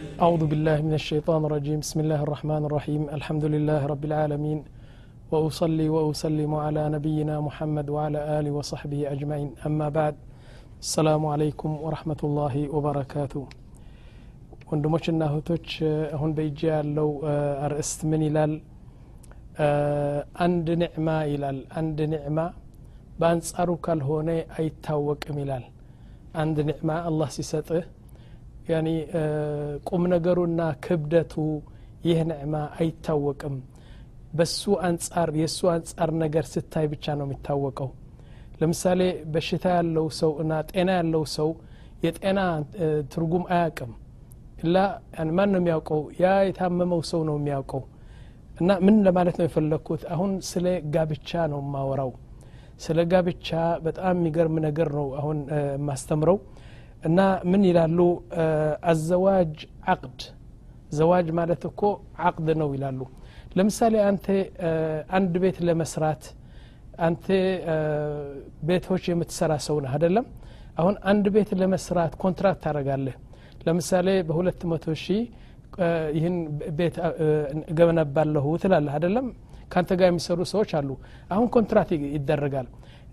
أعوذ بالله من الشيطان الرجيم بسم الله الرحمن الرحيم الحمد لله رب العالمين وأصلي وأسلم على نبينا محمد وعلى آله وصحبه أجمعين أما بعد السلام عليكم ورحمة الله وبركاته ወንድሞችና እህቶች አሁን በእጅ ያለው አርእስት ምን ይላል አንድ ኒዕማ ይላል አንድ ኒዕማ በአንጻሩ ካልሆነ አይታወቅም ይላል አንድ ኒዕማ አላህ ሲሰጥህ ያኒ ቁም ነገሩና ክብደቱ ይህ ኒዕማ አይታወቅም። በሱ አንጻር የእሱ አንጻር ነገር ስታይ ብቻ ነው የሚታወቀው። ለምሳሌ በሽታ ያለው ሰው እና ጤና ያለው ሰው የጤና ትርጉም አያቅም ላ ማን ነው የሚያውቀው? ያ የታመመው ሰው ነው የሚያውቀው። እና ምን ለማለት ነው የፈለግኩት? አሁን ስለ ጋብቻ ነው የማወራው። ስለ ጋብቻ በጣም የሚገርም ነገር ነው አሁን የማስተምረው እና ምን ይላሉ? الزواج عقد። زواج ማለት እኮ عقد ነው ይላሉ። ለምሳሌ አንተ አንድ ቤት ለመስራት አንተ ቤቶች የምትሰራ ሰው ነህ አደለም አሁን አንድ ቤት ለመስራት contract ታደረጋለህ ለምሳሌ በሁለት መቶ ሺህ ይህን ቤት ገነባለሁ ትላለህ አደለም ከአንተ ጋር የሚሰሩ ሰዎች አሉ። አሁን ኮንትራት ይደረጋል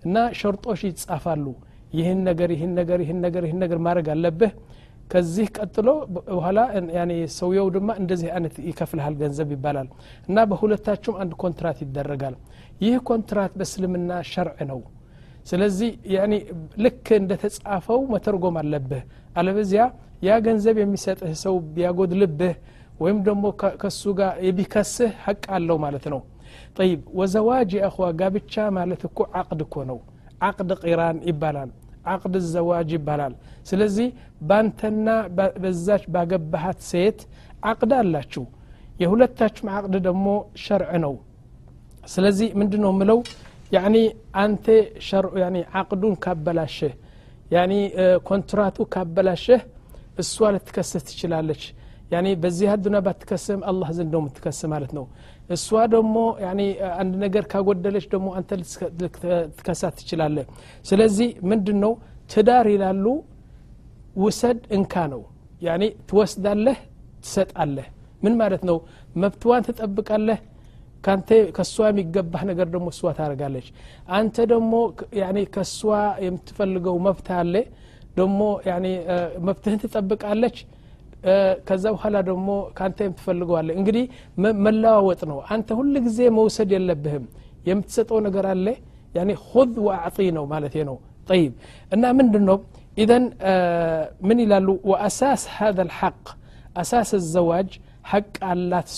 እና ሸርጦች ይጻፋሉ ይህን ነገር ይህን ነገር ይህን ነገር ይህን ነገር ማድረግ አለብህ። ከዚህ ቀጥሎ በኋላ ሰውየው ድማ እንደዚህ አይነት ይከፍልሃል ገንዘብ ይባላል እና በሁለታችሁም አንድ ኮንትራት ይደረጋል። ይህ ኮንትራት በእስልምና ሸርዕ ነው። ስለዚህ ልክ እንደተጻፈው መተርጎም አለብህ። አለበዚያ ያ ገንዘብ የሚሰጥህ ሰው ቢያጎድልብህ ወይም ደግሞ ከሱ ጋር ቢከስህ ሀቅ አለው ማለት ነው። ጠይብ ወዘዋጅ የእኽዋ ጋብቻ ማለት እኮ አቅድ እኮ ነው አቅድ ቂራን ይባላል አቅድ ዘዋጅ ይባላል ስለዚህ ባንተና በዛች ባገባሃት ሴት አቅድ አላችሁ የሁለታችሁም አቅድ ደግሞ ሸርዕ ነው ስለዚህ ምንድ ነው ምለው ያኒ አንተ አቅዱን ካበላሸህ ያኒ ኮንትራቱ ካበላሸህ እሷ ልትከስህ ትችላለች ያኒ በዚህ አዱና ባትከስህም አላህ ዘንድ ነው የምትከስ ማለት ነው እሷ ደግሞ አንድ ነገር ካጎደለች ደግሞ አንተ ልትከሳት ትችላለህ። ስለዚህ ምንድን ነው ትዳር ይላሉ ውሰድ እንካ ነው። ያኒ ትወስዳለህ ትሰጣለህ። ምን ማለት ነው? መብትዋን ትጠብቃለህ። ካንተ ከእሷ የሚገባህ ነገር ደግሞ እሷ ታደርጋለች። አንተ ደግሞ ከእሷ የምትፈልገው መብት አለ። ደግሞ መብትህን ትጠብቃለች ከዛ በኋላ ደግሞ ከአንተ የምትፈልገዋለ እንግዲህ መለዋወጥ ነው። አንተ ሁል ጊዜ መውሰድ የለብህም። የምትሰጠው ነገር አለ? ያኔ ሁድ ወአዕጢ ነው ማለት ነው። ጠይብ። እና ምንድን ነው ኢዘን ምን ይላሉ? ወአሳስ ሀذ ልሐቅ አሳስ ዘዋጅ ሀቅ አላት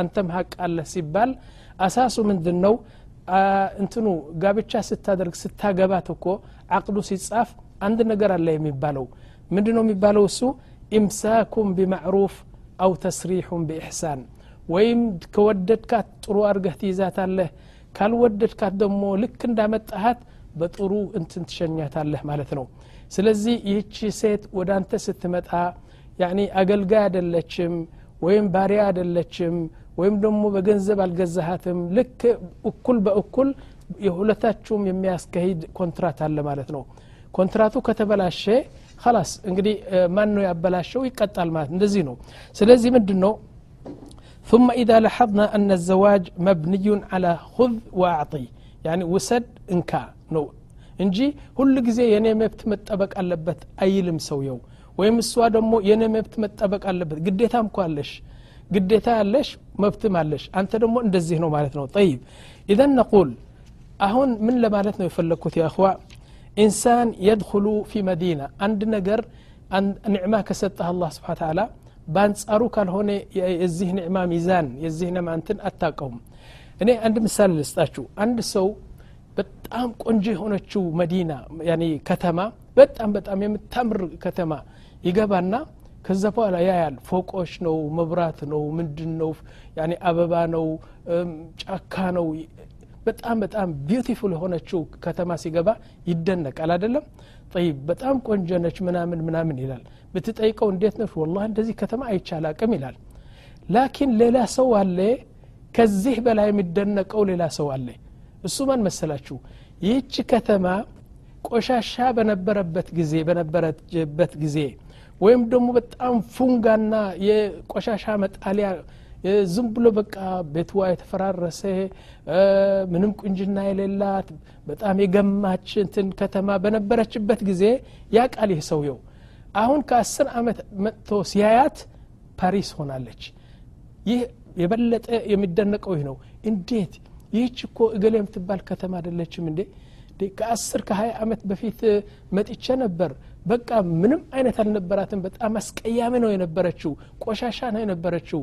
አንተም ሐቅ አለህ ሲባል አሳሱ ምንድን ነው እንትኑ ጋብቻ ስታደርግ ስታገባት እኮ አቅዱ ሲጻፍ አንድ ነገር አለ የሚባለው። ምንድን ነው የሚባለው እሱ? ኢምሳኩም ቢማዕሩፍ አው ተስሪሑን ቢኢሕሳን ወይም ከወደድካት ጥሩ አርገህ ትይዛታለህ ካልወደድካት ደግሞ ልክ እንዳመጣሃት በጥሩ እንትን ትሸኛታለህ ማለት ነው። ስለዚህ ይህቺ ሴት ወደ አንተ ስትመጣ ያኒ አገልጋይ አደለችም ወይም ባሪያ አደለችም ወይም ደግሞ በገንዘብ አልገዛሃትም ልክ እኩል በእኩል የሁለታችሁም የሚያስካሂድ ኮንትራት አለ ማለት ነው። ኮንትራቱ ከተበላሸ خلاص እንግዲህ ማን ነው ያበላሸው ይቀጣል ማለት እንደዚህ ነው ስለዚህ ምንድን ነው ثم إذا لاحظنا أن الزواج مبني على خذ وأعطي يعني وسد እንካ ነው እንጂ ሁሉ ጊዜ የኔ መብት መጠበቅ አለበት አይልም ሰውየው ወይም እሷ ደግሞ የኔ መብት መጠበቅ አለበት ግዴታም እኮ አለሽ ግዴታ ያለሽ መብትም አለሽ አንተ ደግሞ እንደዚህ ነው ማለት ነው ጠይብ ኢዘን ነቁል አሁን ምን ለማለት ነው የፈለግኩት የእኽዋ ኢንሳን የድኩሉ ፊ መዲና አንድ ነገር ኒዕማ ከሰጠህ አላህ ስብሓ ተላ በአንጻሩ ካልሆነ የዚህ ኒዕማ ሚዛን የዚህ ኒዕማ እንትን አታቀውም እኔ አንድ ምሳሌ ልስጣችሁ። አንድ ሰው በጣም ቆንጆ የሆነችው መዲና ከተማ በጣም በጣም የምታምር ከተማ ይገባና ከዛ በኋላ ያያል። ፎቆች ነው መብራት ነው ምንድን ነው አበባ ነው ጫካ ነው በጣም በጣም ቢዩቲፉል የሆነችው ከተማ ሲገባ ይደነቃል አደለም ጠይብ በጣም ቆንጆ ነች ምናምን ምናምን ይላል። ብትጠይቀው እንዴት ነች ወላ እንደዚህ ከተማ አይቻል አቅም ይላል። ላኪን ሌላ ሰው አለ ከዚህ በላይ የሚደነቀው ሌላ ሰው አለ። እሱ ማን መሰላችሁ? ይህች ከተማ ቆሻሻ በነበረበት ጊዜ በነበረበት ጊዜ ወይም ደግሞ በጣም ፉንጋና የቆሻሻ መጣሊያ ዝም ብሎ በቃ ቤትዋ የተፈራረሰ ምንም ቁንጅና የሌላት በጣም የገማች እንትን ከተማ በነበረችበት ጊዜ ያ ቃል ይህ ሰውየው አሁን ከአስር ዓመት መጥቶ ሲያያት ፓሪስ ሆናለች። ይህ የበለጠ የሚደነቀው ይህ ነው። እንዴት? ይህች እኮ እገሌ የምትባል ከተማ አይደለችም እንዴ? ከአስር ከሀያ ዓመት በፊት መጥቼ ነበር። በቃ ምንም አይነት አልነበራትም። በጣም አስቀያሚ ነው የነበረችው። ቆሻሻ ነው የነበረችው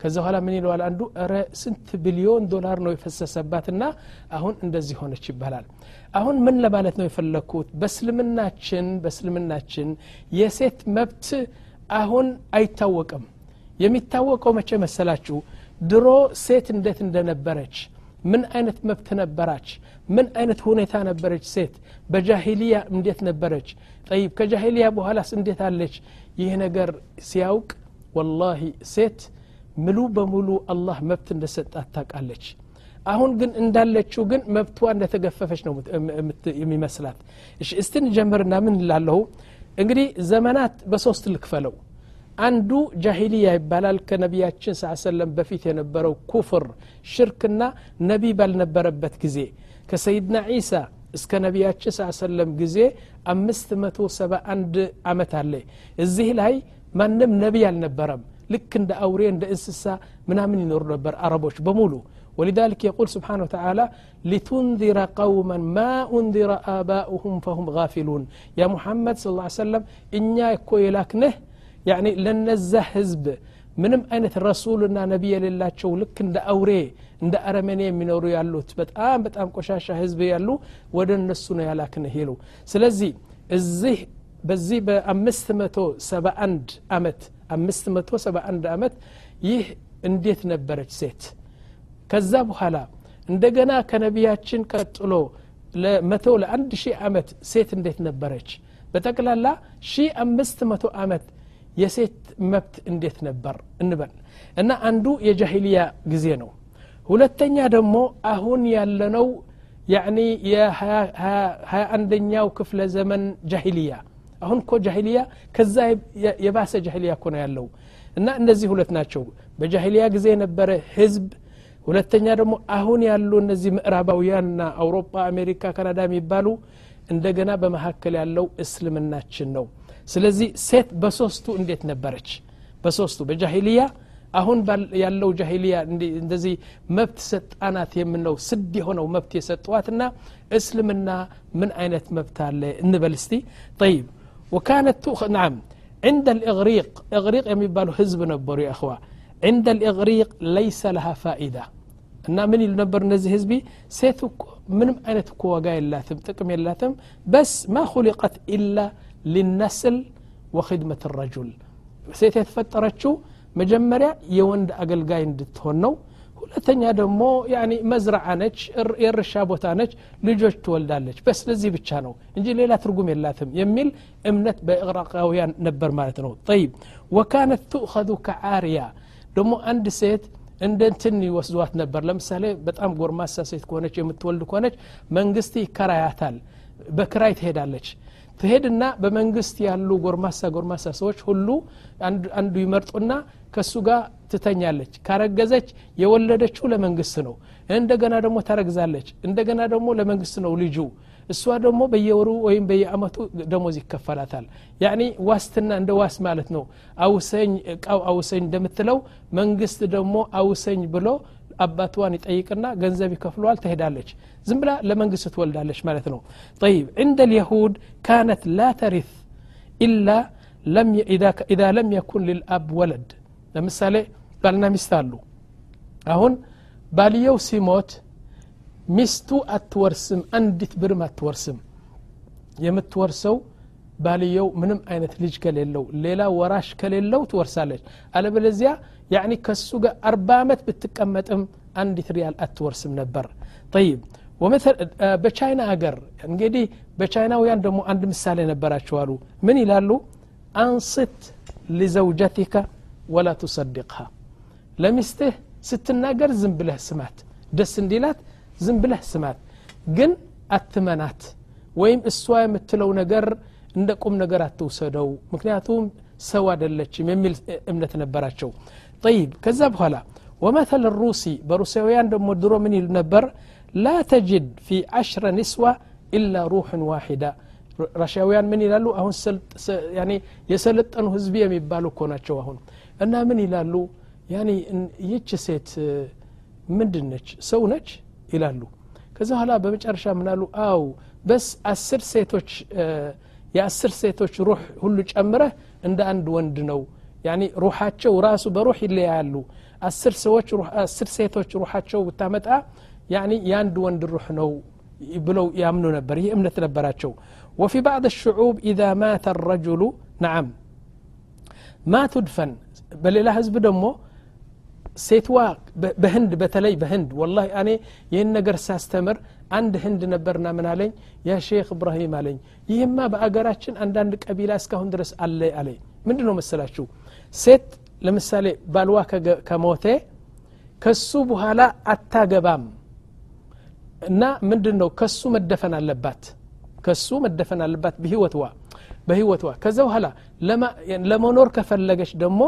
ከዛ በኋላ ምን ይለዋል አንዱ? እረ ስንት ቢሊዮን ዶላር ነው የፈሰሰባትና አሁን እንደዚህ ሆነች ይባላል. አሁን ምን ለማለት ነው የፈለግኩት? በእስልምናችን በእስልምናችን የሴት መብት አሁን አይታወቅም። የሚታወቀው መቼ መሰላችሁ? ድሮ ሴት እንዴት እንደነበረች ምን አይነት መብት ነበራች ምን አይነት ሁኔታ ነበረች ሴት በጃሂልያ እንዴት ነበረች ጠይብ ከጃሂልያ በኋላስ እንዴት አለች? ይህ ነገር ሲያውቅ ወላሂ ሴት ሙሉ በሙሉ አላህ መብት እንደሰጣት ታውቃለች። አሁን ግን እንዳለችው ግን መብቷ እንደተገፈፈች ነው የሚመስላት። እሺ እስቲ እንጀምርና ምን ላለሁ እንግዲህ ዘመናት በሶስት ልክፈለው አንዱ ጃሂልያ ይባላል። ከነቢያችን ስ ሰለም በፊት የነበረው ኩፍር ሽርክና ነቢ ባልነበረበት ጊዜ። ከሰይድና ዒሳ እስከ ነቢያችን ስ ሰለም ጊዜ አምስት መቶ ሰባ አንድ አመት አለ። እዚህ ላይ ማንም ነቢይ አልነበረም ልክ እንደ አውሬ እንደ እንስሳ ምናምን ይኖሩ ነበር አረቦች በሙሉ ولذلك يقول سبحانه وتعالى لتنذر قوما ما أنذر آباؤهم فهم غافلون. يا محمد صلى الله عليه وسلم إنيا كوي لكنه يعني لنزه هزب منم أين رسولنا نبي لله شو لك اند أوري اند أرمني من أوري يالو. تبت آم بت آم كوشاشة هزب يالو ودن نسونا يا لكنه هيلو سلزي الزيه بزي بأمستمتو سبا آمت. 571 ዓመት ይህ እንዴት ነበረች ሴት? ከዛ በኋላ እንደገና ከነቢያችን ቀጥሎ ለመቶ ለአንድ ሺህ አመት ሴት እንዴት ነበረች? በጠቅላላ ሺ አምስት መቶ ዓመት የሴት መብት እንዴት ነበር እንበል። እና አንዱ የጃሂልያ ጊዜ ነው። ሁለተኛ ደግሞ አሁን ያለነው ያኒ የ ሀያ አንደኛው ክፍለ ዘመን ጃሂልያ አሁን እኮ ጃሂልያ ከዛ የባሰ ጃሂልያ እኮ ነው ያለው። እና እነዚህ ሁለት ናቸው። በጃሂልያ ጊዜ የነበረ ህዝብ ሁለተኛ ደግሞ አሁን ያሉ እነዚህ ምዕራባውያንና አውሮፓ አሜሪካ ካናዳ የሚባሉ እንደገና በመካከል ያለው እስልምናችን ነው። ስለዚህ ሴት በሶስቱ እንዴት ነበረች? በሶስቱ በጃሂልያ አሁን ያለው ጃሂልያ እንደዚህ መብት ሰጣናት የምነው ስድ የሆነው መብት የሰጠዋትና እስልምና ምን አይነት መብት አለ? እንበል እስቲ። ጠይብ ወካነት ናም عند الإغريق إغريق የሚባሉ ህዝብ ነበሩ يا أخوة عند الإغريق ليس لها فائدة እና ምን ይሉ ነበር እነዚህ ህዝቢ ሴት እኮ ምንም አይነት እኮ ዋጋ የላትም ጥቅም የላትም በስ ማ خلقت إلا للنسل وخدمة الرجل ሴት የተፈጠረችው መጀመሪያ የወንድ አገልጋይ እንድትሆን ነው ሁለተኛ ደግሞ መዝረዓ ነች የእርሻ ቦታ ነች ልጆች ትወልዳለች። በስ ለዚህ ብቻ ነው እንጂ ሌላ ትርጉም የላትም የሚል እምነት በኢራቃውያን ነበር ማለት ነው። ጠይብ ወካነት ትእኸዙ ከዓርያ ደግሞ አንድ ሴት እንደ እንትን ይወስዷት ነበር። ለምሳሌ በጣም ጎርማሳ ሴት ከሆነች የምትወልድ ከሆነች መንግስት ይከራያታል በክራይ ትሄዳለች። ትሄድና በመንግስት ያሉ ጎርማሳ ጎርማሳ ሰዎች ሁሉ አንዱ ይመርጡና ከእሱ ጋር ትተኛለች ካረገዘች የወለደችው ለመንግስት ነው እንደገና ደግሞ ታረግዛለች እንደገና ደግሞ ለመንግስት ነው ልጁ እሷ ደግሞ በየወሩ ወይም በየአመቱ ደሞዝ ይከፈላታል ያኒ ዋስትና እንደ ዋስ ማለት ነው አውሰኝ እቃው አውሰኝ እንደምትለው መንግስት ደግሞ አውሰኝ ብሎ አባትዋን ይጠይቅና ገንዘብ ይከፍለዋል ትሄዳለች ዝም ብላ ለመንግስት ትወልዳለች ማለት ነው طيب عند اليهود كانت لا ترث إلا لم إذا لم يكن للأب ولد ለምሳሌ ባልና ሚስት አሉ። አሁን ባልየው ሲሞት ሚስቱ አትወርስም አንዲት ብርም አትወርስም። የምትወርሰው ባልየው ምንም አይነት ልጅ ከሌለው ሌላ ወራሽ ከሌለው ትወርሳለች። አለበለዚያ ያኒ ከሱ ጋር አርባ ዓመት ብትቀመጥም አንዲት ሪያል አትወርስም ነበር። ጠይብ በቻይና አገር እንግዲህ በቻይናውያን ደግሞ አንድ ምሳሌ ነበራቸው አሉ። ምን ይላሉ? አንስት ሊዘውጀቲካ ወላ ቱሰድቅሃ ለሚስትህ ስትናገር ዝም ብለህ ስማት ደስ እንዲላት ዝም ብለህ ስማት ግን አትመናት። ወይም እሷ የምትለው ነገር እንደ ቁም ነገር አትውሰደው። ምክንያቱም ሰው አደለችም የሚል እምነት ነበራቸው። ጠይብ ከዛ በኋላ ወመተል ሩሲ በሩሲያውያን ደግሞ ድሮ ምን ይሉ ነበር? ላ ተጅድ ፊ ዓሽረ ኒስዋ ኢላ ሩሕን ዋሒዳ። ራሽያውያን ምን ይላሉ? አሁን የሰለጠኑ ህዝብ የሚባሉ እኮ ናቸው አሁን እና ምን ይላሉ ያኒ ይች ሴት ምንድን ነች ሰው ነች ይላሉ ከዛ በኋላ በመጨረሻ ምናሉ አው በስ አስር ሴቶች የአስር ሴቶች ሩህ ሁሉ ጨምረህ እንደ አንድ ወንድ ነው ያኒ ሩሓቸው ራሱ በሩህ ይለያሉ አስር ሰዎች አስር ሴቶች ሩሓቸው ብታመጣ ያኒ የአንድ ወንድ ሩህ ነው ብለው ያምኑ ነበር ይህ እምነት ነበራቸው وفي بعض الشعوب إذا مات الرجل نعم ما تدفن በሌላ ህዝብ ደግሞ ሴትዋ በህንድ በተለይ በህንድ። ወላ እኔ ይህን ነገር ሳስተምር አንድ ህንድ ነበርና ምን አለኝ? ያ ሼክ እብራሂም አለኝ። ይህማ በአገራችን አንዳንድ ቀቢላ እስካሁን ድረስ አለ አለኝ። ምንድ ነው መሰላችሁ? ሴት ለምሳሌ ባልዋ ከሞቴ ከሱ በኋላ አታገባም እና ምንድን ነው ከሱ መደፈን አለባት። ከሱ መደፈን አለባት በህይወትዋ በህይወትዋ። ከዛ በኋላ ለመኖር ከፈለገች ደግሞ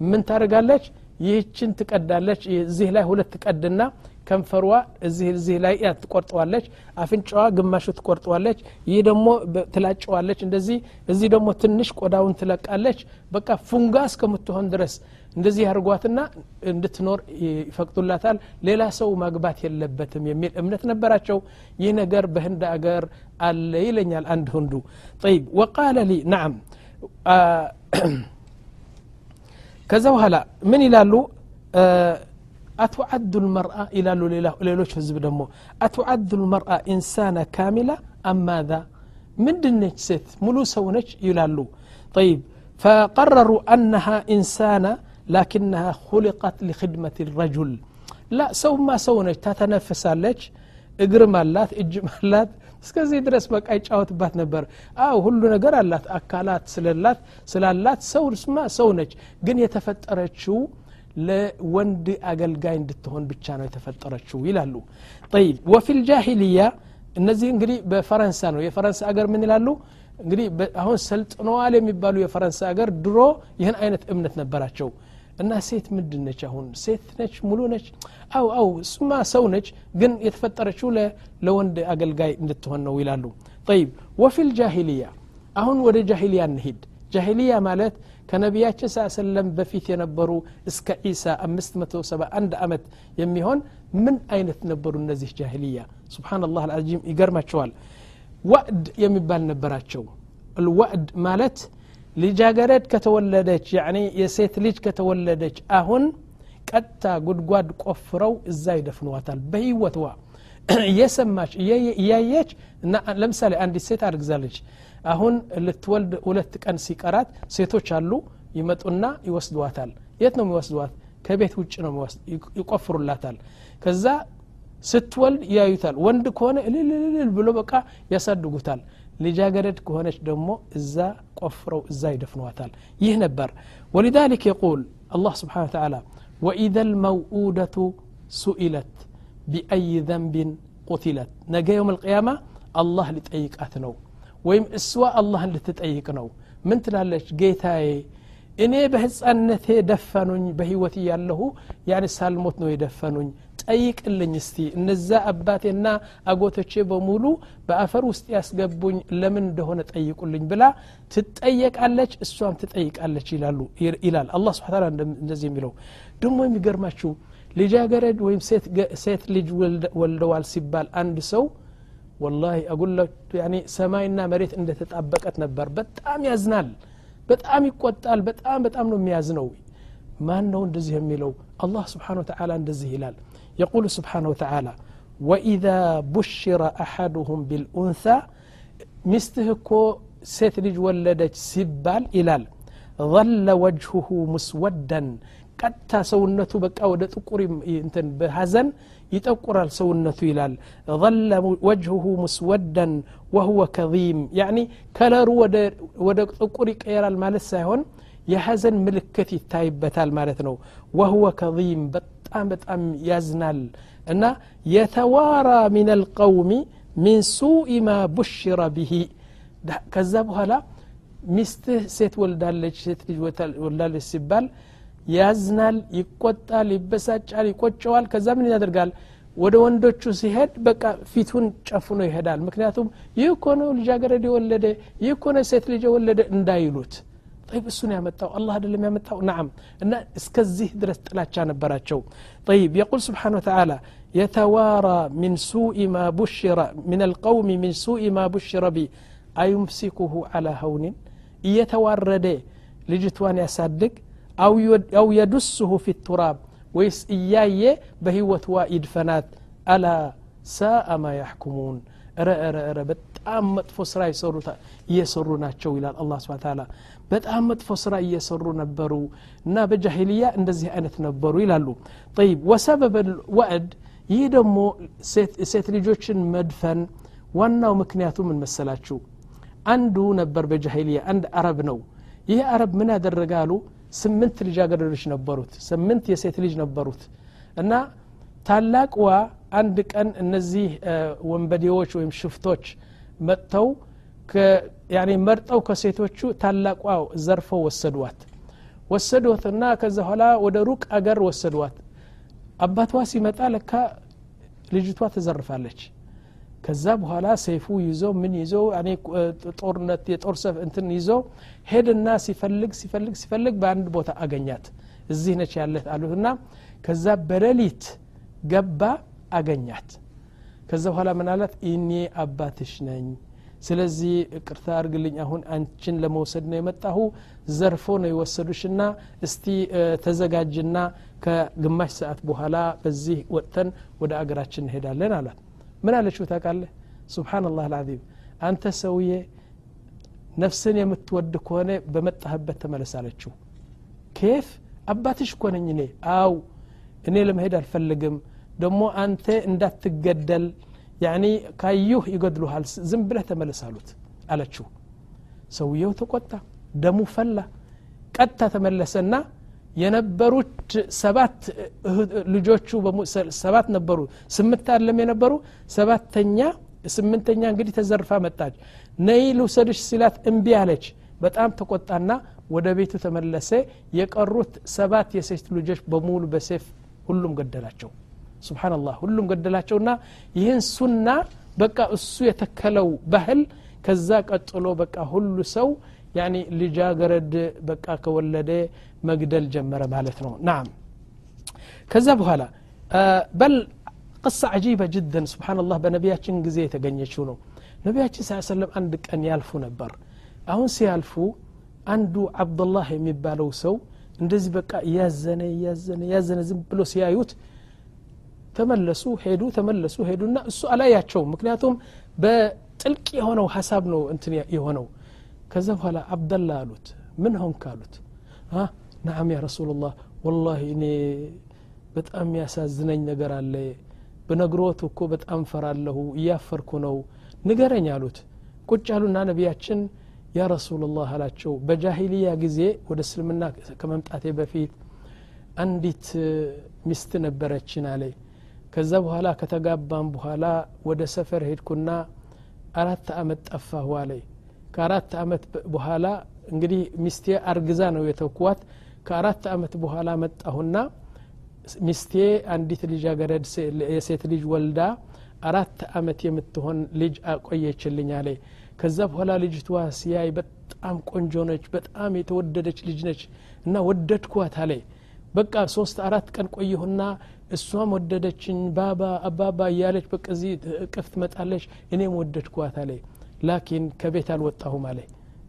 ምን ታደርጋለች? ይህችን ትቀዳለች እዚህ ላይ ሁለት ትቀድና ከንፈሯ እዚህ እዚህ ላይ ትቆርጠዋለች አፍንጫዋ ግማሹ ትቆርጠዋለች ይህ ደግሞ ትላጨዋለች እንደዚህ እዚህ ደግሞ ትንሽ ቆዳውን ትለቃለች። በቃ ፉንጋ እስከምትሆን ድረስ እንደዚህ ያርጓትና እንድትኖር ይፈቅዱላታል። ሌላ ሰው ማግባት የለበትም የሚል እምነት ነበራቸው። ይህ ነገር በህንድ አገር አለ ይለኛል አንድ ህንዱ ጠይብ ወቃለ ሊ ናም ከዛ من ምን ይላሉ? أتعد المرأة إلى ليلوش هزب دمو أتعد المرأة إنسانة كاملة أم ماذا من دنج ست ملو سونج يلالو طيب فقرروا أنها إنسانة لكنها خلقت لخدمة الرجل لا سو ما سونج تتنفس لك እግር ማላት እጅ እስከዚህ ድረስ በቃ ይጫወትባት ነበር። አው ሁሉ ነገር አላት አካላት ስለላት ስላላት ሰው ስማ ሰው ነች። ግን የተፈጠረችው ለወንድ አገልጋይ እንድትሆን ብቻ ነው የተፈጠረችው ይላሉ። ጠይብ ወፊ ልጃሂልያ እነዚህ እንግዲህ በፈረንሳ ነው። የፈረንሳ አገር ምን ይላሉ? እንግዲህ አሁን ሰልጥነዋል የሚባሉ የፈረንሳ አገር ድሮ ይህን አይነት እምነት ነበራቸው እና ሴት ምንድን ነች አሁን? ሴት ነች ሙሉ ነች? አው አው እሱማ ሰው ነች ግን የተፈጠረችው ለወንድ አገልጋይ እንድትሆን ነው ይላሉ። ጠይብ ወፊ ልጃሂልያ አሁን ወደ ጃሂልያ እንሂድ። ጃሂልያ ማለት ከነቢያችን ስ ሰለም በፊት የነበሩ እስከ ዒሳ 571 ዓመት የሚሆን ምን አይነት ነበሩ እነዚህ ጃሂልያ? ስብናላህ አልዓዚም ይገርማቸዋል። ዋዕድ የሚባል ነበራቸው። ልዋዕድ ማለት ልጃገረድ ከተወለደች ያኒ የሴት ልጅ ከተወለደች አሁን ቀጥታ ጉድጓድ ቆፍረው እዛ ይደፍንዋታል በህይወትዋ እየሰማች እያየች እና ለምሳሌ አንዲት ሴት አርግዛለች። አሁን ልትወልድ ሁለት ቀን ሲቀራት ሴቶች አሉ ይመጡና ይወስድዋታል የት ነው የሚወስድዋት ከቤት ውጭ ነው ይቆፍሩላታል። ከዛ ስትወልድ ያዩታል። ወንድ ከሆነ እልልልል ብሎ በቃ ያሳድጉታል ልጃገረድ ከሆነች ደግሞ እዛ ቆፍረው እዛ ይደፍኗታል። ይህ ነበር። ولذلك يقول الله سبحانه وتعالى وإذا الموؤودة سئلت بأي ذنب قتلت نجا يوم القيامة الله لتأيك أثنو ويم اسوا الله لتتأيك نو من تلالش جيتاي እኔ በህፃነቴ ደፈኑኝ በህይወት እያለሁ ያኔ ሳልሞት ነው የደፈኑኝ። ጠይቅልኝ እስቲ። እነዛ አባቴና አጎቶቼ በሙሉ በአፈር ውስጥ ያስገቡኝ ለምን እንደሆነ ጠይቁልኝ ብላ ትጠየቃለች እሷም ትጠይቃለች ይላሉ ይላል። አላ ስብን ታላ እንደዚህ የሚለው ደግሞ የሚገርማችሁ ልጃገረድ ወይም ሴት ልጅ ወልደዋል ሲባል አንድ ሰው ወላሂ አጉላ ሰማይና መሬት እንደተጣበቀት ነበር። በጣም ያዝናል በጣም ይቆጣል በጣም በጣም ነው የሚያዝነው። ማን ነው እንደዚህ የሚለው? አላህ ስብሓን ወተላ እንደዚህ ይላል يقول سبحانه وتعالى وإذا بشر أحدهم بالأنثى مستهكو ست لج ولدت سبال إلال ظل وجهه مسودا ቀጥታ ሰውነቱ በቃ ወደ ጥቁር እንትን በሀዘን ይጠቁራል ሰውነቱ ይላል ظل وجهه مسودا وهو كظيم يعني ከለሩ ወደ ጥቁር ይቀየራል ማለት ሳይሆን የሀዘን ምልክት ይታይበታል ማለት ነው وهو كظيم በጣም በጣም ያዝናል። እና የተዋራ ሚን አልቀውሚ ሚን ሱኢ ማ ቡሽረ ብሂ ከዛ በኋላ ሚስትህ ሴት ወልዳለች ሴት ልጅ ወልዳለች ሲባል ያዝናል ይቆጣል ይበሳጫል ይቆጨዋል። ከዛ ምን ያደርጋል? ወደ ወንዶቹ ሲሄድ በቃ ፊቱን ጨፍኖ ይሄዳል። ምክንያቱም ይህ ኮነ ልጃገረድ የወለደ ይህ ኮነ ሴት ልጅ የወለደ እንዳይሉት። طيب እሱን ያመጣው አላህ አይደለም ያመጣው ናም እና እስከዚህ ድረስ ጥላቻ ነበራቸው طيب يقول سبحانه وتعالى يتوارى من سوء ما بشر من القوم من سوء ما بشر به أيمسكه على هون እየተዋረደ ልጅቷን ያሳድግ አው የዱስሁ ፊ ቱራብ ወይስ እያየ በህይወትዋ ይድፈናት አላ ሳአ ማ ያሕኩሙን ረ ረ ረ በጣም መጥፎ ስራ እየሰሩ ናቸው ይላል አላ ስብን ታላ በጣም መጥፎ ስራ እየሰሩ ነበሩ እና በጃሂልያ እንደዚህ አይነት ነበሩ ይላሉ። ጠይብ ወሰበበ ወዕድ ይህ ደግሞ ሴት ልጆችን መድፈን ዋናው ምክንያቱ ምን መሰላችሁ? አንዱ ነበር በጃሂልያ አንድ አረብ ነው። ይህ አረብ ምን ያደረጋሉ ስምንት ልጃገረዶች ነበሩት ስምንት የሴት ልጅ ነበሩት እና ታላቅዋ አንድ ቀን እነዚህ ወንበዴዎች ወይም ሽፍቶች መጥተው መርጠው ከሴቶቹ ታላቋ ዘርፈው ወሰዷት። ወሰዷትና ከዛ ኋላ ወደ ሩቅ አገር ወሰዷት። አባቷ ሲመጣ ለካ ልጅቷ ተዘርፋለች። ከዛ በኋላ ሰይፉ ይዞ ምን ይዞ ጦርነት የጦር ሰፍ እንትን ይዞ ሄድና ሲፈልግ ሲፈልግ ሲፈልግ በአንድ ቦታ አገኛት። እዚህ ነች ያለት አሉትና ከዛ በሌሊት ገባ አገኛት። ከዛ በኋላ ምን አላት? አባትሽ ነኝ ስለዚህ ቅርታ አርግልኝ አሁን አንቺን ለመውሰድ ነው የመጣሁ። ዘርፎ ነው የወሰዱሽና እስቲ ተዘጋጅና ከግማሽ ሰዓት በኋላ በዚህ ወጥተን ወደ አገራችን እንሄዳለን አላት ምን አለችው ታውቃለህ? ስብሓንላህ አልዓዚም። አንተ ሰውዬ ነፍስን የምትወድ ከሆነ በመጣህበት ተመለስ አለችው። ኬፍ? አባትሽ እኮ ነኝ እኔ። አው እኔ ለመሄድ አልፈልግም። ደግሞ አንተ እንዳትገደል ያኒ ካዩህ ይገድሉሃል ዝም ብለህ ተመለስ አለችው። ሰውየው ተቆጣ ደሙ ፈላ። ቀጥታ ተመለሰና የነበሩት ሰባት ልጆቹ ሰባት ነበሩ። ስምንት አለም የነበሩ ሰባተኛ ስምንተኛ እንግዲህ ተዘርፋ መጣች። ነይ ልውሰድሽ ሲላት እምቢ አለች። በጣም ተቆጣና ወደ ቤቱ ተመለሰ። የቀሩት ሰባት የሴት ልጆች በሙሉ በሴፍ ሁሉም ገደላቸው ስብናላህ ሁሉም ገደላቸውና ይህን ሱና በቃ እሱ የተከለው ባህል ከዛ ቀጥሎ በቃ ሁሉ ሰው ያኒ ልጃገረድ በቃ ከወለደ መግደል ጀመረ ማለት ነው ናም ከዛ በኋላ በል ቅሳ አጂበ ጅደን ስብናላህ በነቢያችን ጊዜ የተገኘችው ነው ነቢያችን ስ ሰለም አንድ ቀን ያልፉ ነበር አሁን ሲያልፉ አንዱ አብዱላህ የሚባለው ሰው እንደዚህ በቃ እያዘነ እያዘነ እያዘነ ዝም ብሎ ሲያዩት ተመለሱ ሄዱ ተመለሱ ሄዱና እሱ አላያቸውም። ምክንያቱም በጥልቅ የሆነው ሀሳብ ነው እንትን የሆነው። ከዛ በኋላ አብደላ አሉት። ምን ሆንክ አሉት። ናም ያ ረሱላላህ ወላሂ እኔ በጣም ያሳዝነኝ ነገር አለ። በነግሮት እኮ በጣም ፈራለሁ እያፈርኩ ነው። ንገረኝ አሉት። ቁጭ ያሉና ነቢያችን ያ ረሱላላህ አላቸው በጃሂልያ ጊዜ ወደ እስልምና ከመምጣቴ በፊት አንዲት ሚስት ነበረችን አለ ከዛ በኋላ ከተጋባም በኋላ ወደ ሰፈር ሄድኩና አራት አመት ጠፋሁ አለ ከአራት አመት በኋላ እንግዲህ ሚስቴ አርግዛ ነው የተኩዋት ከአራት አመት በኋላ መጣሁና ሚስቴ አንዲት ልጃገረድ የሴት ልጅ ወልዳ አራት አመት የምትሆን ልጅ አቆየችልኝ አለ ከዛ በኋላ ልጅቷ ሲያይ በጣም ቆንጆ ነች በጣም የተወደደች ልጅ ነች እና ወደድኳት አለ በቃ ሶስት አራት ቀን ቆየሁና እሷም ወደደችኝ ባባ አባባ እያለች በቃ እዚህ ትመጣለች። እኔም ወደድኳት አለ ላኪን ከቤት አልወጣሁም አለ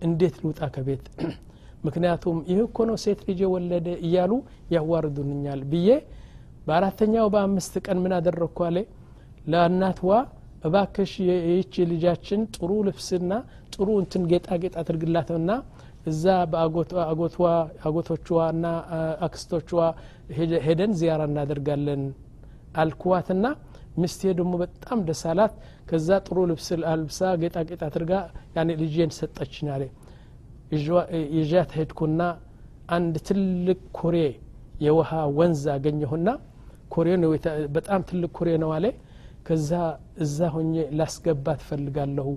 እንዴት ልውጣ ከቤት? ምክንያቱም ይህ እኮ ነው ሴት ልጅ የወለደ እያሉ ያዋርዱንኛል ብዬ በአራተኛው በአምስት ቀን ምን አደረግኩ አለ ለእናትዋ እባክሽ ይህች ልጃችን ጥሩ ልብስና ጥሩ እንትን ጌጣጌጥ አድርግላትና እዛ በአጎቶቿ እና አክስቶቿ ሄደን ዚያራ እናደርጋለን አልኩዋትና ሚስቴ ደግሞ በጣም ደስ አላት። ከዛ ጥሩ ልብስ አልብሳ ጌጣጌጥ አድርጋ ያኔ ልጄን ሰጠችኝ አለ። ይዣት ሄድኩና አንድ ትልቅ ኩሬ የውሃ ወንዝ አገኘሁና ኩሬ ነው በጣም ትልቅ ኩሬ ነው አለ። ከዛ እዛ ሆኜ ላስገባ ትፈልጋለሁ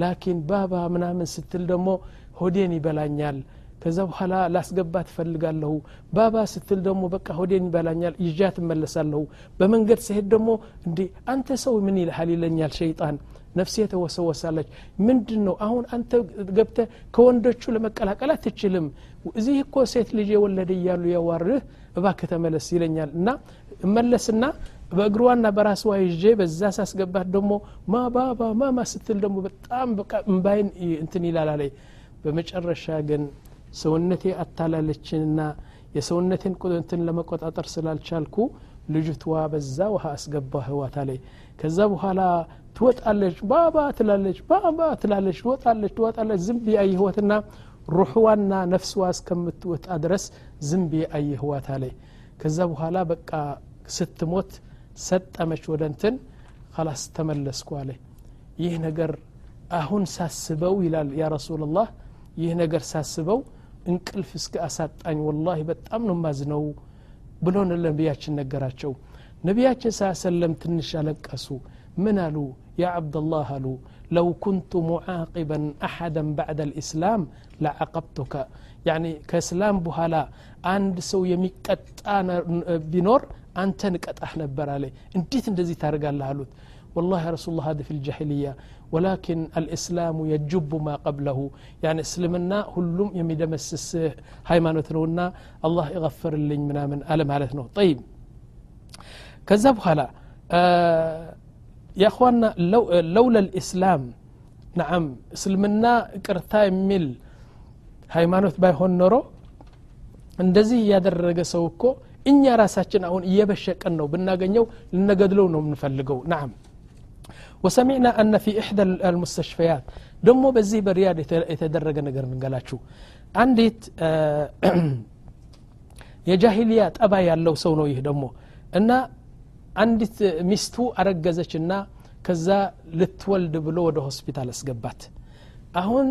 ላኪን ባባ ምናምን ስትል ደግሞ ሆዴን ይበላኛል ከዛ በኋላ ላስገባት እፈልጋለሁ። ባባ ስትል ደግሞ በቃ ሆዴን ይበላኛል ይዣት እመለሳለሁ። በመንገድ ስሄድ ደግሞ እንዴ አንተ ሰው ምን ይልሃል ይለኛል ሸይጣን። ነፍሴ ተወሰወሳለች። ምንድን ነው አሁን አንተ ገብተ ከወንዶቹ ለመቀላቀል አትችልም? እዚህ እኮ ሴት ልጅ የወለደ እያሉ ያዋርህ እባክህ ተመለስ ይለኛል። እና እመለስና በእግሯና በራስዋ ይዤ በዛ ሳስገባት ደግሞ ማባባ ማማ ስትል ደግሞ በጣም በቃ እምባይን እንትን ይላል አለኝ በመጨረሻ ግን ሰውነቴ አታላለችንና የሰውነቴን እንትን ለመቆጣጠር ስላልቻልኩ ልጅቷ በዛ ውሃ አስገባ ህዋታ ላይ ከዛ በኋላ ትወጣለች ባባ ትላለች ባባ ትላለች ትወጣለች ትወጣለች። ዝም ብዬ አየህወትና ሩሕዋና ነፍስዋ እስከምትወጣ ድረስ ዝም ብዬ አየህዋታ ላይ ከዛ በኋላ በቃ ስትሞት ሰጠመች ወደ እንትን ከላስ ተመለስኩ አለ ይህ ነገር አሁን ሳስበው ይላል ያ ረሱላላህ ይህ ነገር ሳስበው እንቅልፍ እስከ አሳጣኝ ወላሂ በጣም ነው ማዝነው ብሎ ነቢያችን ነገራቸው። ነቢያችን ሳ ሰለም ትንሽ አለቀሱ። ምን አሉ? ያ ዓብደላህ አሉ ለው ኩንቱ ሙዓቂበን አሐደን ባዕድ ልእስላም ለዓቀብቱከ ያኒ ከእስላም በኋላ አንድ ሰው የሚቀጣ ቢኖር አንተን እቀጣህ ነበር አለ። እንዴት እንደዚህ ታደርጋለህ አሉት والله يا رسول الله هذا في الجاهلية ولكن الإسلام يجب ما قبله يعني اسلمنا هلوم يمدمسس هايمانوتنا الله يغفر لي منا من ألم على طيب كذب هلا آه يا اخوانا لو لولا الاسلام نعم እስልምና ቅርታ የሚል ሃይማኖት ባይሆን ኖሮ እንደዚህ እያደረገ ሰው እኮ እኛ ራሳችን አሁን እየበሸቀን ነው ብናገኘው ልነገድለው ነው የምንፈልገው ናም ወሰሚዕና አነ ፊ ኢሕዳ አልሙስተሽፈያት። ደግሞ በዚህ በሪያድ የተደረገ ነገር እንገላችሁ አንዲት የጃሂልያ ጠባይ ያለው ሰው ነው ይህ ደግሞ እና አንዲት ሚስቱ አረገዘች እና ከዛ ልትወልድ ብሎ ወደ ሆስፒታል አስገባት። አሁን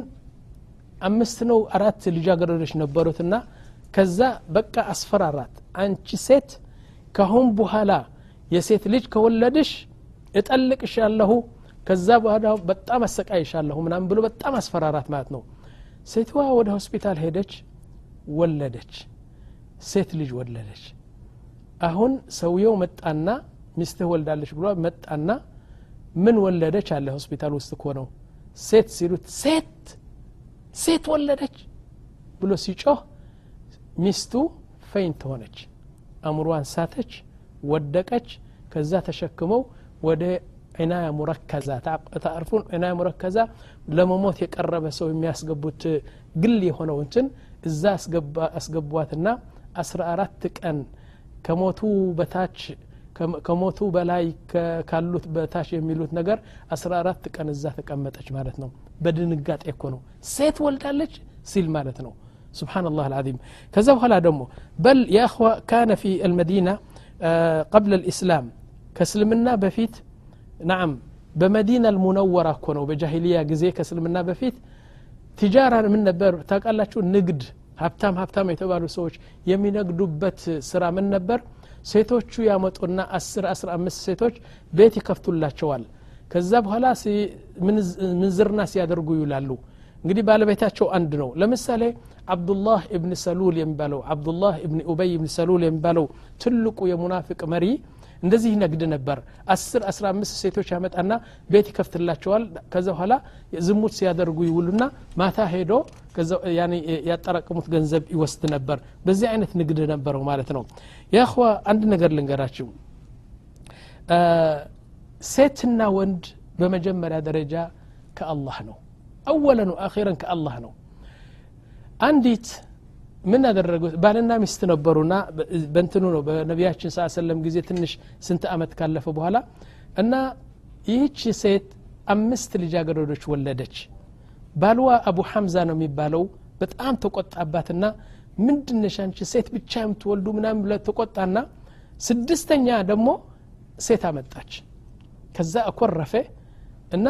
አምስት ነው አራት ልጃገረዶች ነበሩትና ከዛ በቃ አስፈራራት። አንቺ ሴት ካሁን በኋላ የሴት ልጅ ከወለድሽ እጠልቅሻለሁ ከዛ በኋላ በጣም አሰቃይሻለሁ ምናምን ብሎ በጣም አስፈራራት ማለት ነው። ሴትዋ ወደ ሆስፒታል ሄደች ወለደች ሴት ልጅ ወለደች። አሁን ሰውየው መጣና ሚስትህ ወልዳለች ብሎ መጣና ምን ወለደች አለ ሆስፒታል ውስጥ እኮ ነው። ሴት ሲሉት ሴት ሴት ወለደች ብሎ ሲጮህ ሚስቱ ፈይንት ሆነች። አእምሯን ሳተች ወደቀች። ከዛ ተሸክመው ወደ ዒናያ ሙረከዛ ታርፉን ዒናያ ሙረከዛ ለመሞት የቀረበ ሰው የሚያስገቡት ግል የሆነው እንትን እዛ አስገቧትና አስራ አራት ቀን ከሞቱ በታች ከሞቱ በላይ ካሉት በታች የሚሉት ነገር አስራ አራት ቀን እዛ ተቀመጠች ማለት ነው በድንጋጤ እኮ ነው ሴት ወልዳለች ሲል ማለት ነው سبحان الله العظيم كذا وهلا دمو بل يا أخوة كان في المدينة آه قبل الإسلام ከእስልምና በፊት ናም በመዲና ልሙነወራ እኮ ነው። በጃሂልያ ጊዜ ከእስልምና በፊት ቲጃራ ምን ነበር ታውቃላችሁ? ንግድ ሀብታም ሀብታም የተባሉ ሰዎች የሚነግዱበት ስራ ምን ነበር? ሴቶቹ ያመጡና 10 15 ሴቶች ቤት ይከፍቱላቸዋል። ከዛ በኋላ ምንዝርና ሲያደርጉ ይውላሉ? እንግዲህ ባለቤታቸው አንድ ነው። ለምሳሌ አብዱላህ እብን ሰሉል የሚባለው አብዱላህ እብን ኡበይ እብን ሰሉል የሚባለው ትልቁ የሙናፍቅ መሪ እንደዚህ ነግድ ነበር። አስር አስራ አምስት ሴቶች ያመጣና ቤት ይከፍትላቸዋል። ከዛ በኋላ ዝሙት ሲያደርጉ ይውሉና ማታ ሄዶ ያጠራቀሙት ገንዘብ ይወስድ ነበር። በዚህ አይነት ንግድ ነበረው ማለት ነው። የእኽዋ አንድ ነገር ልንገራችሁ። ሴትና ወንድ በመጀመሪያ ደረጃ ከአላህ ነው። አወለን አኺረን ከአላህ ነው። አንዲት ምን አደረጉት ባልና ሚስት ነበሩና በንትኑ ነው በነቢያችን ስ ሰለም ጊዜ ትንሽ ስንት አመት ካለፈ በኋላ እና ይህች ሴት አምስት ልጃገረዶች ወለደች። ባልዋ አቡ ሐምዛ ነው የሚባለው። በጣም ተቆጣባትና ምንድነሽ አንቺ ሴት ብቻ የምትወልዱ ምናምን ብለ ተቆጣና ስድስተኛ ደግሞ ሴት አመጣች። ከዛ አኮረፈ እና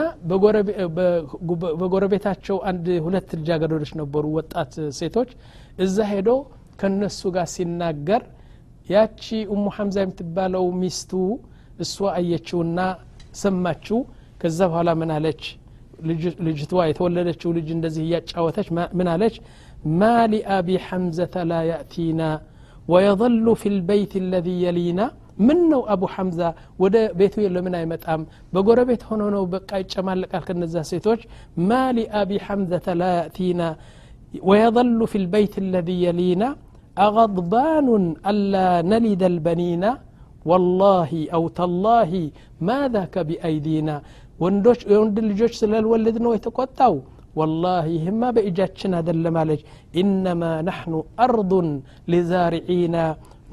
በጎረቤታቸው አንድ ሁለት ልጃገረዶች ነበሩ ወጣት ሴቶች። እዛ ሄዶ ከነሱ ጋር ሲናገር ያቺ ኡሙ ሐምዛ የምትባለው ሚስቱ እሷ አየችውና ሰማችው። ከዛ በኋላ ምን አለች? ልጅትዋ የተወለደችው ልጅ እንደዚህ እያጫወተች ምን አለች? ማ ሊአቢ ሐምዘተ ላ ያእቲና ወየظሉ ፊ ልበይት አለዚ የሊና ምን ነው አቡ ሐምዛ ወደ ቤቱ ለምን አይመጣም በጎረቤት ሆኖ ነው በቃ ይጨማለቃል ከነዛ ሴቶች ማ ሊአቢ ሐምዘተ ላ ያእቲና ويظل في البيت الذي يلينا أغضبان ألا نلد البنين والله أو تالله ما ذاك بأيدينا ወንዶች የወንድ ልጆች ስላልወለድ ነው የተቆጣው والله هما በእጃችን አደለም አለች إنما نحن أرض لزارعينا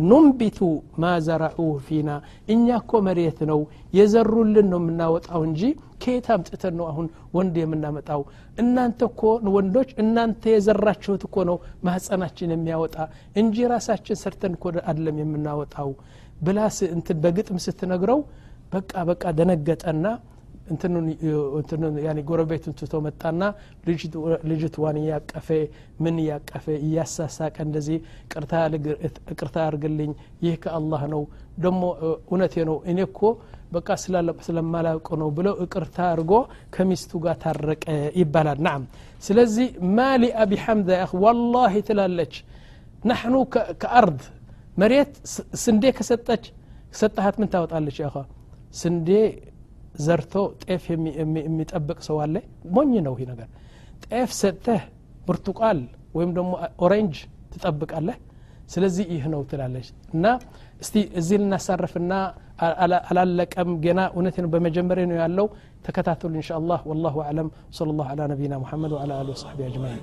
ኑንቢቱ ማ ዘረዑህ ፊና። እኛ እኮ መሬት ነው የዘሩልን ነው የምናወጣው እንጂ ከየት አምጥተን ነው አሁን ወንድ የምናመጣው? እናንተ እኮ ወንዶች እናንተ የዘራችሁት እኮ ነው ማህፀናችን የሚያወጣ እንጂ ራሳችን ሰርተን እኮ አለም የምናወጣው ብላ እንትን በግጥም ስትነግረው በቃ በቃ ደነገጠና እንትኑን ያኔ ጎረቤቱን ትቶ መጣና ልጅትዋን እያቀፈ ምን እያቀፈ እያሳሳቀ እንደዚህ ቅርታ አርግልኝ ይህ ከአላህ ነው ደሞ እውነቴ ነው እኔ እኮ በቃ ስለማላውቅ ነው ብለው እቅርታ አድርጎ ከሚስቱ ጋር ታረቀ ይባላል። ናም ስለዚህ ማሊ አቢ ሐምዛ ያ ወላሂ ትላለች ናሕኑ ከአርድ መሬት ስንዴ ከሰጠች ሰጠሃት ምን ታወጣለች ያ ስንዴ ዘርቶ ጤፍ የሚጠብቅ ሰው አለ ሞኝ ነው ይህ ነገር ጤፍ ሰጥተህ ብርቱቃል ወይም ደግሞ ኦሬንጅ ትጠብቃለህ ስለዚህ ይህ ነው ትላለች እና እስቲ እዚህ ልናሳርፍና አላለቀም ገና እውነት ነው በመጀመሪያ ነው ያለው ተከታተሉ እንሻ አላህ ወላሁ አለም صلى الله على نبينا محمد وعلى آله وصحبه أجمعين